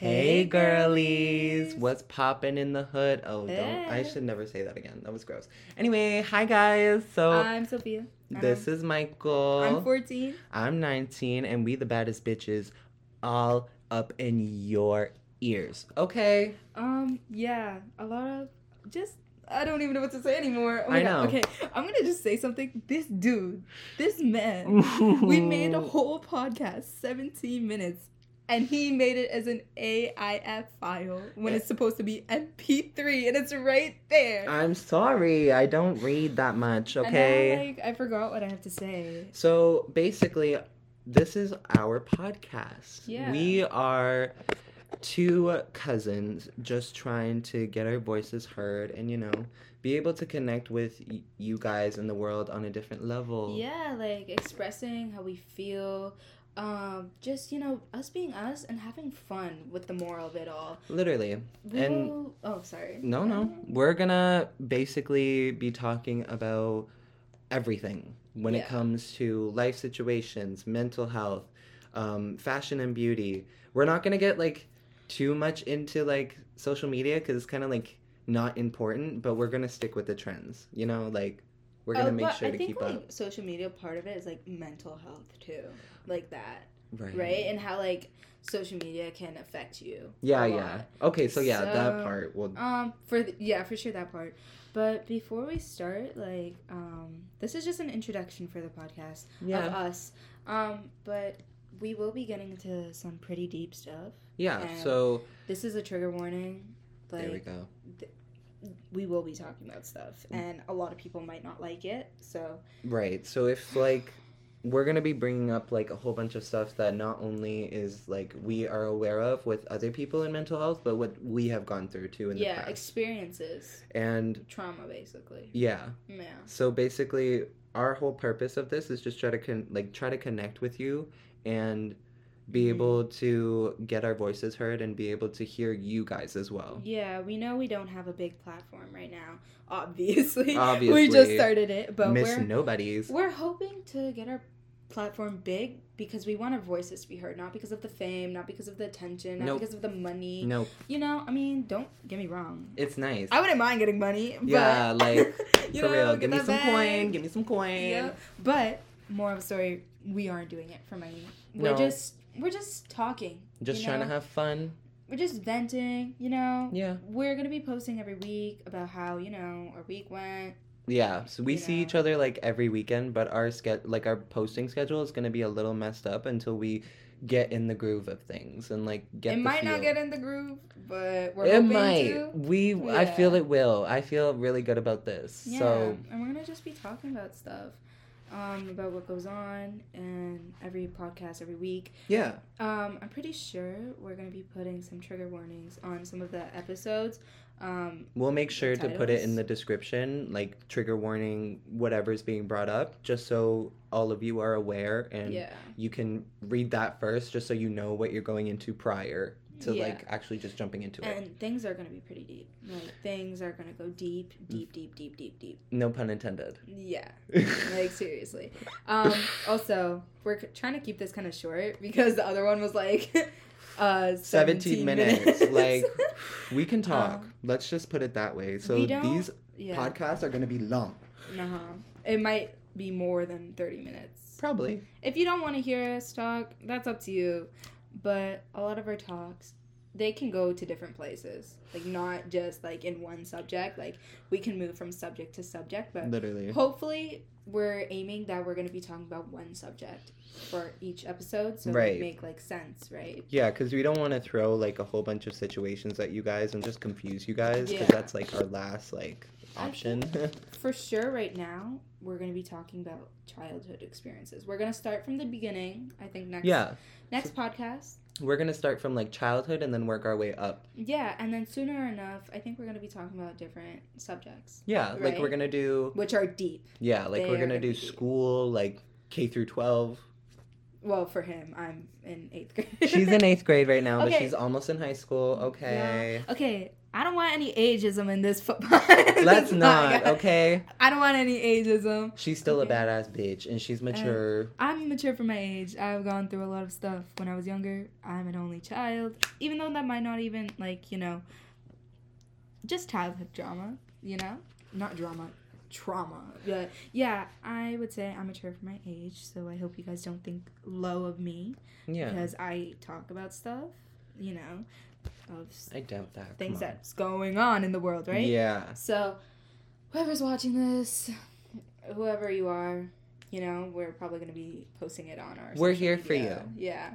Hey girlies, what's poppin' in the hood? Oh, don't. I should never say that again. That was gross. Anyway, hi guys. So I'm Sophia. this is Michael. I'm 14. I'm 19, and we the baddest bitches, all up in your ears. Okay. Um, yeah, a lot of just I don't even know what to say anymore. Oh I God. know. Okay, I'm gonna just say something. This dude, this man, we made a whole podcast, 17 minutes, and he made it as an AIF file when it's supposed to be MP3, and it's right there. I'm sorry, I don't read that much. Okay. like, I forgot what I have to say. So basically, this is our podcast. Yeah. We are two cousins just trying to get our voices heard and, you know, be able to connect with y- you guys in the world on a different level. Yeah, like expressing how we feel. Um, just you know, us being us and having fun with the moral of it all. Literally. We And- oh, sorry. No, no. We're gonna basically be talking about everything when it comes to life situations, mental health, um, fashion and beauty. We're not gonna get like too much into like social media because it's kind of like not important, but we're gonna stick with the trends. You know, like we're gonna Oh, make but sure I to think keep like up. social media part of it is like mental health too, like that, Right. right? And how like social media can affect you. Yeah, yeah. Okay, so yeah, that part will. Um, for the, yeah, for sure that part. But before we start, like, um, this is just an introduction for the podcast of Yeah, us. Um, but we will be getting into some pretty deep stuff. yeah. So This is a trigger warning. Like, there we go. We will be talking about stuff, mm. and a lot of people might not like it. So Right. So if like we're gonna be bringing up like a whole bunch of stuff that not only is like we are aware of with other people in mental health, but what we have gone through too in the yeah, past. experiences, and trauma, basically. yeah. Yeah. So basically, our whole purpose of this is just try to con- like try to connect with you and be Mhm. able to get our voices heard and be able to hear you guys as well. Yeah, we know we don't have a big platform right now. Obviously, Obviously. we just started it, but Miss we're Nobodies. we're hoping to get our platform big because we want our voices to be heard, not because of the fame, not because of the attention, not Nope. because of the money. No, You know, I mean, don't get me wrong. it's nice. I wouldn't mind getting money. But, Yeah, like, you For know, real, give me some bag. coin. Give me some coin. Yeah, but more of a story, we aren't doing it for money. We're No. just we're just talking. Just you trying to have fun. We're just venting, you know. Yeah. We're gonna be posting every week about how you know our week went. Yeah, so we You see know. each other like every weekend, but our ske- like our posting schedule is gonna be a little messed up until we get in the groove of things and like get. it might not get in the groove, but we're It might. to. We. I feel it will. I feel really good about this. Yeah, So and we're gonna just be talking about stuff, um, about what goes on in every podcast every week. yeah, Um, I'm pretty sure we're gonna be putting some trigger warnings on some of the episodes. Um, we'll make sure to put it in the description, like trigger warning, whatever's being brought up, just so all of you are aware and yeah, you can read that first, just so you know what you're going into prior to Yeah. like actually just jumping into it. and things are gonna be pretty deep. Like things are gonna go deep, deep, deep, deep, deep, deep. No pun intended. Yeah, like seriously. Um, also, we're c- trying to keep this kind of short because the other one was like, uh, 17, 17 minutes. like, we can talk. Um, Let's just put it that way. So these yeah, podcasts are going to be long. uh-huh. It might be more than thirty minutes. Probably. If you don't want to hear us talk, that's up to you. But a lot of our talks, they can go to different places. Like not just like in one subject. Like we can move from subject to subject, but Literally. hopefully we're aiming that we're going to be talking about one subject for each episode so Right. it make like sense, right? Yeah, because we don't want to throw like a whole bunch of situations at you guys and just confuse you guys because Yeah. that's like our last like option. For sure right now, we're going to be talking about childhood experiences. We're going to start from the beginning, I think next yeah, next podcast. We're gonna start from like childhood and then work our way up. Yeah, and then sooner enough, I think we're going to be talking about different subjects, Yeah, like we're gonna do. which are deep. Yeah, like They we're gonna gonna do deep. school like K through twelve. Well, for him, I'm in eighth grade. She's in eighth grade right now, but she's almost in high school. Okay. Yeah. Okay, I don't want any ageism in this football. Let's not, okay? I don't want any ageism. She's still Okay. a badass bitch, and she's mature. I'm mature for my age. I've gone through a lot of stuff when I was younger. I'm an only child. Even though that might not even, like, you know, just childhood drama, you know? Not drama, trauma. But yeah, I would say I'm mature for my age, so I hope you guys don't think low of me yeah, because I talk about stuff, you know, of I doubt that. things that's going on in the world, right? Yeah, So, whoever's watching this, whoever you are, you know, we're probably going to be posting it on our. We're here for you. Yeah.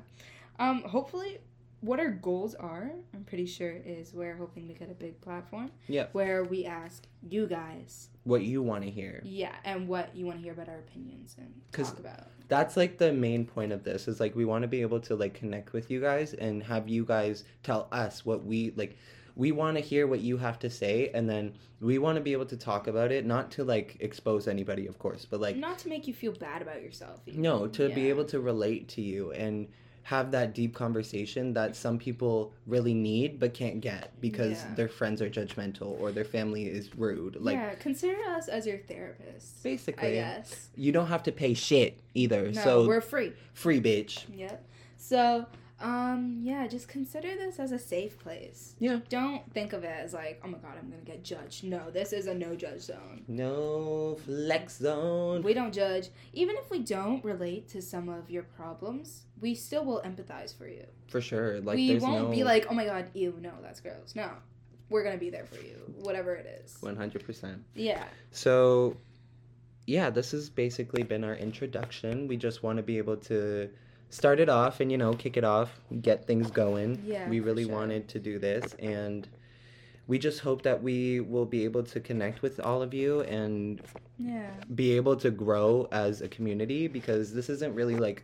Um. Hopefully, what our goals are, I'm pretty sure, is we're hoping to get a big platform. Yep. Where we ask you guys, what you want to hear. yeah, and what you want to hear about our opinions and talk about. That's like the main point of this is like we want to be able to like connect with you guys and have you guys tell us what we like. We want to hear what you have to say, and then we want to be able to talk about it, not to like expose anybody, of course, but like Not to make you feel bad about yourself. even. No, to be able to relate to you and have that deep conversation that some people really need but can't get because Yeah. their friends are judgmental or their family is rude. Like yeah, consider us as your therapist. Basically, Yes. you don't have to pay shit either. No, so we're free. free bitch. Yep. So, um, yeah, just consider this as a safe place. Yeah. Don't think of it as like, oh my god, I'm gonna get judged. No, this is a no judge zone. No flex zone. We don't judge. Even if we don't relate to some of your problems, we still will empathize for you. For sure. Like we won't no be like, oh my god, ew, no, that's gross. No. We're gonna be there for you, whatever it is. 100%. Yeah. So, yeah, this has basically been our introduction. We just want to be able to start it off and, you know, kick it off, get things going. Yeah, We really sure. wanted to do this, and we just hope that we will be able to connect with all of you and Yeah. be able to grow as a community because this isn't really like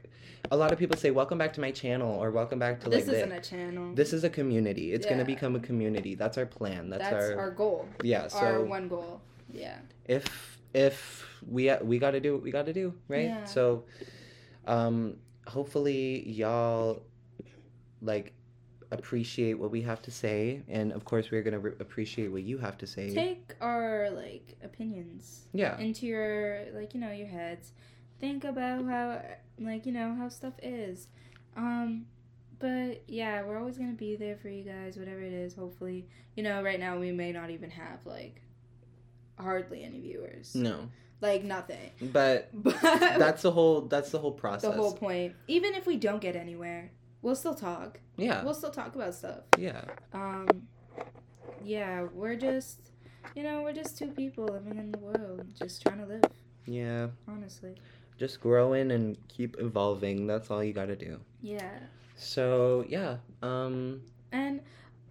a lot of people say, Welcome back to my channel or welcome back to like This like isn't thi- a channel. this is a community. It's gonna become a community. That's our plan. That's, That's, our, our, goal. yeah. So our one goal. Yeah. if if we we got to do what we got to do right Yeah. so um hopefully y'all like appreciate what we have to say and of course we're gonna re- appreciate what you have to say. Take our like opinions yeah. into your like you know your heads. Think about how like you know how stuff is. Um but yeah we're always gonna be there for you guys whatever it is. Hopefully you know right now we may not even have like hardly any viewers. No like nothing. But but that's the whole that's the whole process. The whole point. Even if we don't get anywhere we'll still talk. Yeah. We'll still talk about stuff. Yeah. Um yeah we're just you know we're just two people living in the world just trying to live. Yeah. Honestly. Just growing and keep evolving. That's all you gotta do. Yeah. So yeah um and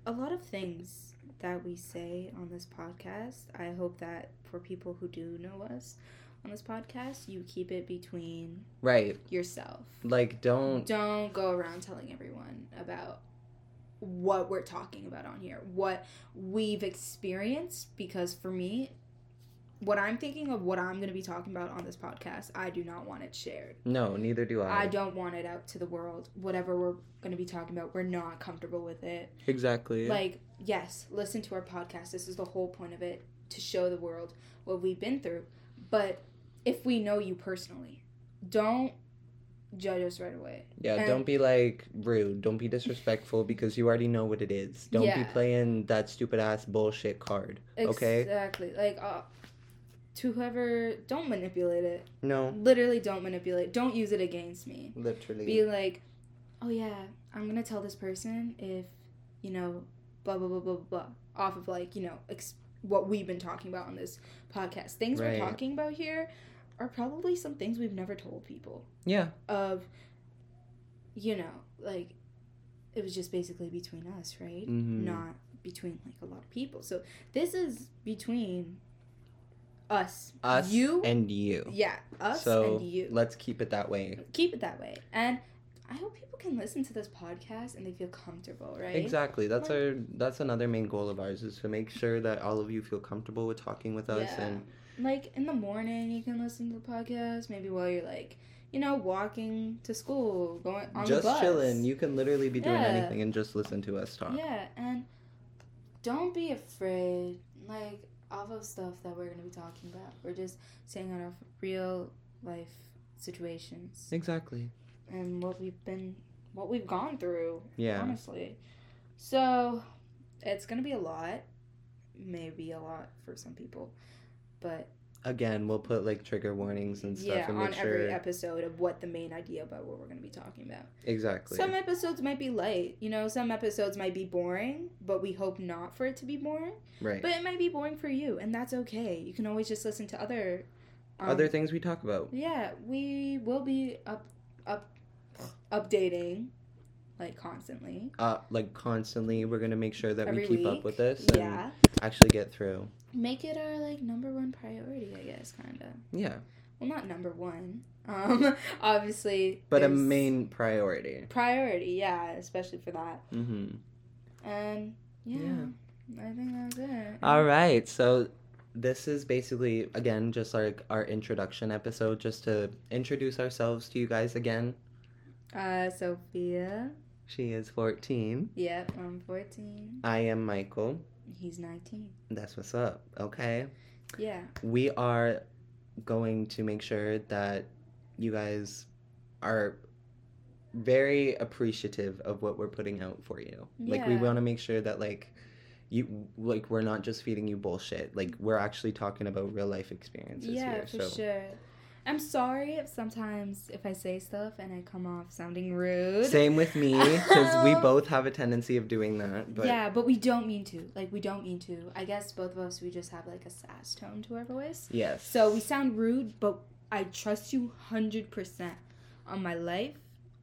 a lot of things that we say on this podcast. I hope that for people who do know us on this podcast you keep it between right. yourself. Like don't don't go around telling everyone about what we're talking about on here what we've experienced because for me what i'm thinking of what i'm going to be talking about on this podcast i do not want it shared no neither do i i don't want it out to the world whatever we're going to be talking about we're not comfortable with it exactly like yes listen to our podcast this is the whole point of it to show the world what we've been through but if we know you personally don't judge us right away Yeah, And- don't be like rude. Don't be disrespectful because you already know what it is. Don't be playing that stupid ass bullshit card. Okay? Exactly. Like, uh, to whoever, don't manipulate it. No, Literally, don't manipulate. Don't use it against me. literally. Be like, oh yeah, I'm gonna tell this person if, you know, blah blah blah blah blah, off of like you know ex- what we've been talking about on this podcast. Things Right. we're talking about here are probably some things we've never told people. yeah, Of, you know, like, it was just basically between us, right? Mhm. not between like a lot of people. So this is between us, us you, and you. yeah, us so and you. let's keep it that way. Keep it that way, and I hope people can listen to this podcast and they feel comfortable, right? Exactly. That's Like- our. That's another main goal of ours is to make sure that all of you feel comfortable with talking with us Yeah. and Like in the morning, you can listen to the podcast. Maybe while you're like, you know, walking to school, going on just the bus. chilling. You can literally be doing Yeah. anything and just listen to us talk. Yeah, and don't be afraid. Like off of stuff that we're gonna be talking about, we're just saying out of real life situations Exactly. and what we've been, what we've gone through. Yeah. honestly. So it's gonna be a lot, maybe a lot for some people, but Again, we'll put like trigger warnings and stuff yeah, and on make sure. every episode of what the main idea about what we're gonna be talking about. exactly. Some episodes might be light, you know. Some episodes might be boring, but we hope not for it to be boring. right. But it might be boring for you, and that's okay. You can always just listen to other. um, Other things we talk about. Yeah, we will be up, up, updating, like constantly. Uh, like constantly, we're gonna make sure that Every we keep up with this and Yeah, actually get through. make it our like number one priority, I guess, kind of. Yeah, Well, not number one. Um, obviously, but a main priority. priority. Yeah, especially for that. Mm-hmm. And yeah, I think that's it. All right, so this is basically again just like our introduction episode, just to introduce ourselves to you guys again. Uh, Sophia. She is fourteen. Yep, I'm 14. I am Michael. He's 19. That's what's up. Okay. Yeah. we are going to make sure that you guys are very appreciative of what we're putting out for you. Yeah. Like we want to make sure that like you like we're not just feeding you bullshit. Like we're actually talking about real life experiences yeah, here. for so sure. I'm sorry if sometimes if I say stuff and I come off sounding rude. same with me because we both have a tendency of doing that. But yeah, but we don't mean to. Like we don't mean to. I guess both of us we just have like a sass tone to our voice. yes. So we sound rude, but I trust you 100% on my life.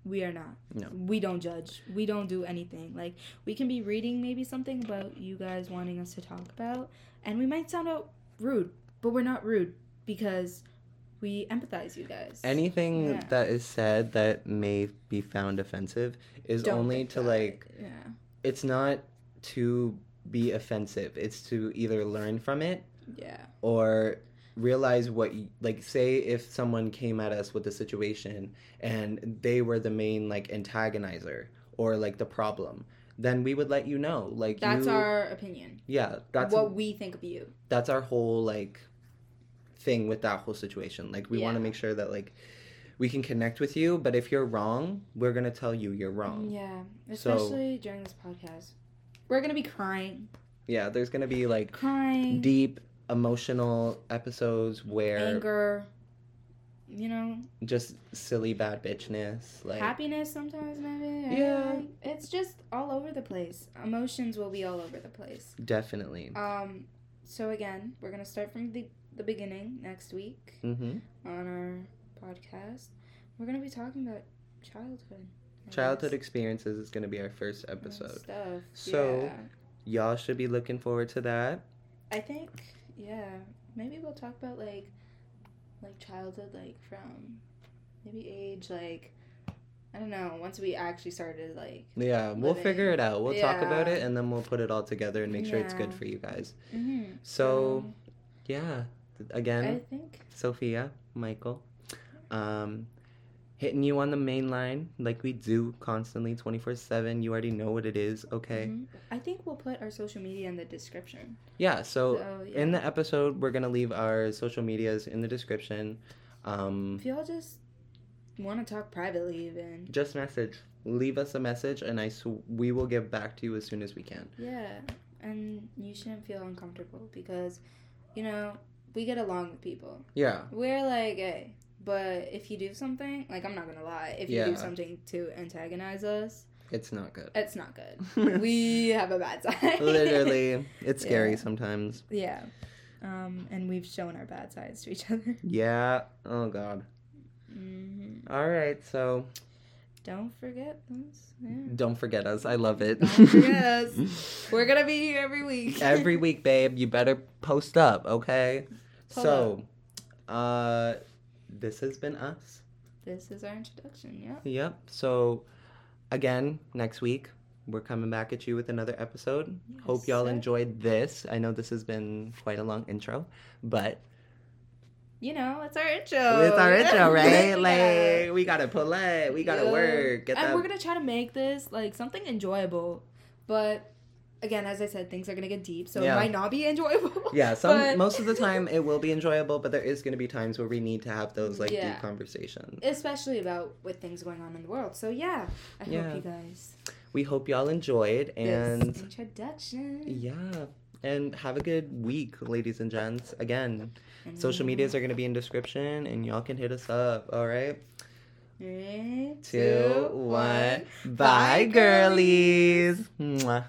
We are not. No. We don't judge. We don't do anything. Like we can be reading maybe something about you guys wanting us to talk about and we might sound out rude, but we're not rude because we empathize you guys. anything Yeah. that is said that may be found offensive is Don't only to that. like Yeah. it's not to be offensive. It's to either learn from it Yeah. or realize what y- like say if someone came at us with a situation and they were the main like antagonizer or like the problem then we would let you know like That's you, our opinion. yeah that's what we think of you. that's our whole like thing with that whole situation like we want to make sure that like we can connect with you but if you're wrong we're gonna tell you you're wrong Yeah. So- Especially during this podcast. We're gonna be crying. yeah there's gonna be like Crying. deep emotional episodes where anger. You know, just silly bad bitchness like happiness sometimes maybe Yeah. it's just all over the place emotions will be all over the place definitely um so again we're gonna start from the the beginning next week mm-hmm. on our podcast we're gonna be talking about childhood I childhood guess, experiences is going to be our first episode. stuff So- yeah. y'all should be looking forward to that. I think yeah maybe we'll talk about like like childhood like from maybe age like i don't know once we actually started like yeah we'll figure it out. We'll talk about it and then we'll put it all together and make sure it's good for you guys. Mm-hmm. so yeah again I think sophia michael um hitting you on the main line like we do constantly 24-7 you already know what it is okay mhm. I think we'll put our social media in the description. yeah so So, yeah. in the episode we're gonna leave our social medias in the description um if y'all just want to talk privately, even just message leave us a message and i sw- we will get back to you as soon as we can yeah, and you shouldn't feel uncomfortable because, you know, we get along with people. yeah We're like, hey, but if you do something, like I'm not gonna lie, if you do something to antagonize us, it's not good it's not good. we have a bad side. literally it's scary Yeah. sometimes yeah. Um, and we've shown our bad sides to each other. yeah oh god hmm all right so Don't forget this. Yeah. don't forget us i love it Don't forget us. We're gonna be here every week. every week babe you better post up okay So uh this has been us This is our introduction. Yeah. yep so again next week we're coming back at you with another episode hope y'all sir. enjoyed this i know this has been quite a long intro but You know, it's our intro. it's our intro right Yeah. like we gotta pull it we gotta Yeah. work get and that we're gonna try to make this like something enjoyable, but again, as I said, things are gonna get deep, so Yeah. it might not be enjoyable. Yeah, some But- most of the time it will be enjoyable, but there is going to be times where we need to have those like Yeah. deep conversations. Especially about with things going on in the world. So yeah, I Yeah. hope you guys We hope y'all enjoyed and this introduction. yeah, and have a good week, ladies and gents. Again, And social medias are going to be in description and y'all can hit us up, all right? Three, Two, one. Bye, girlies. Mwah.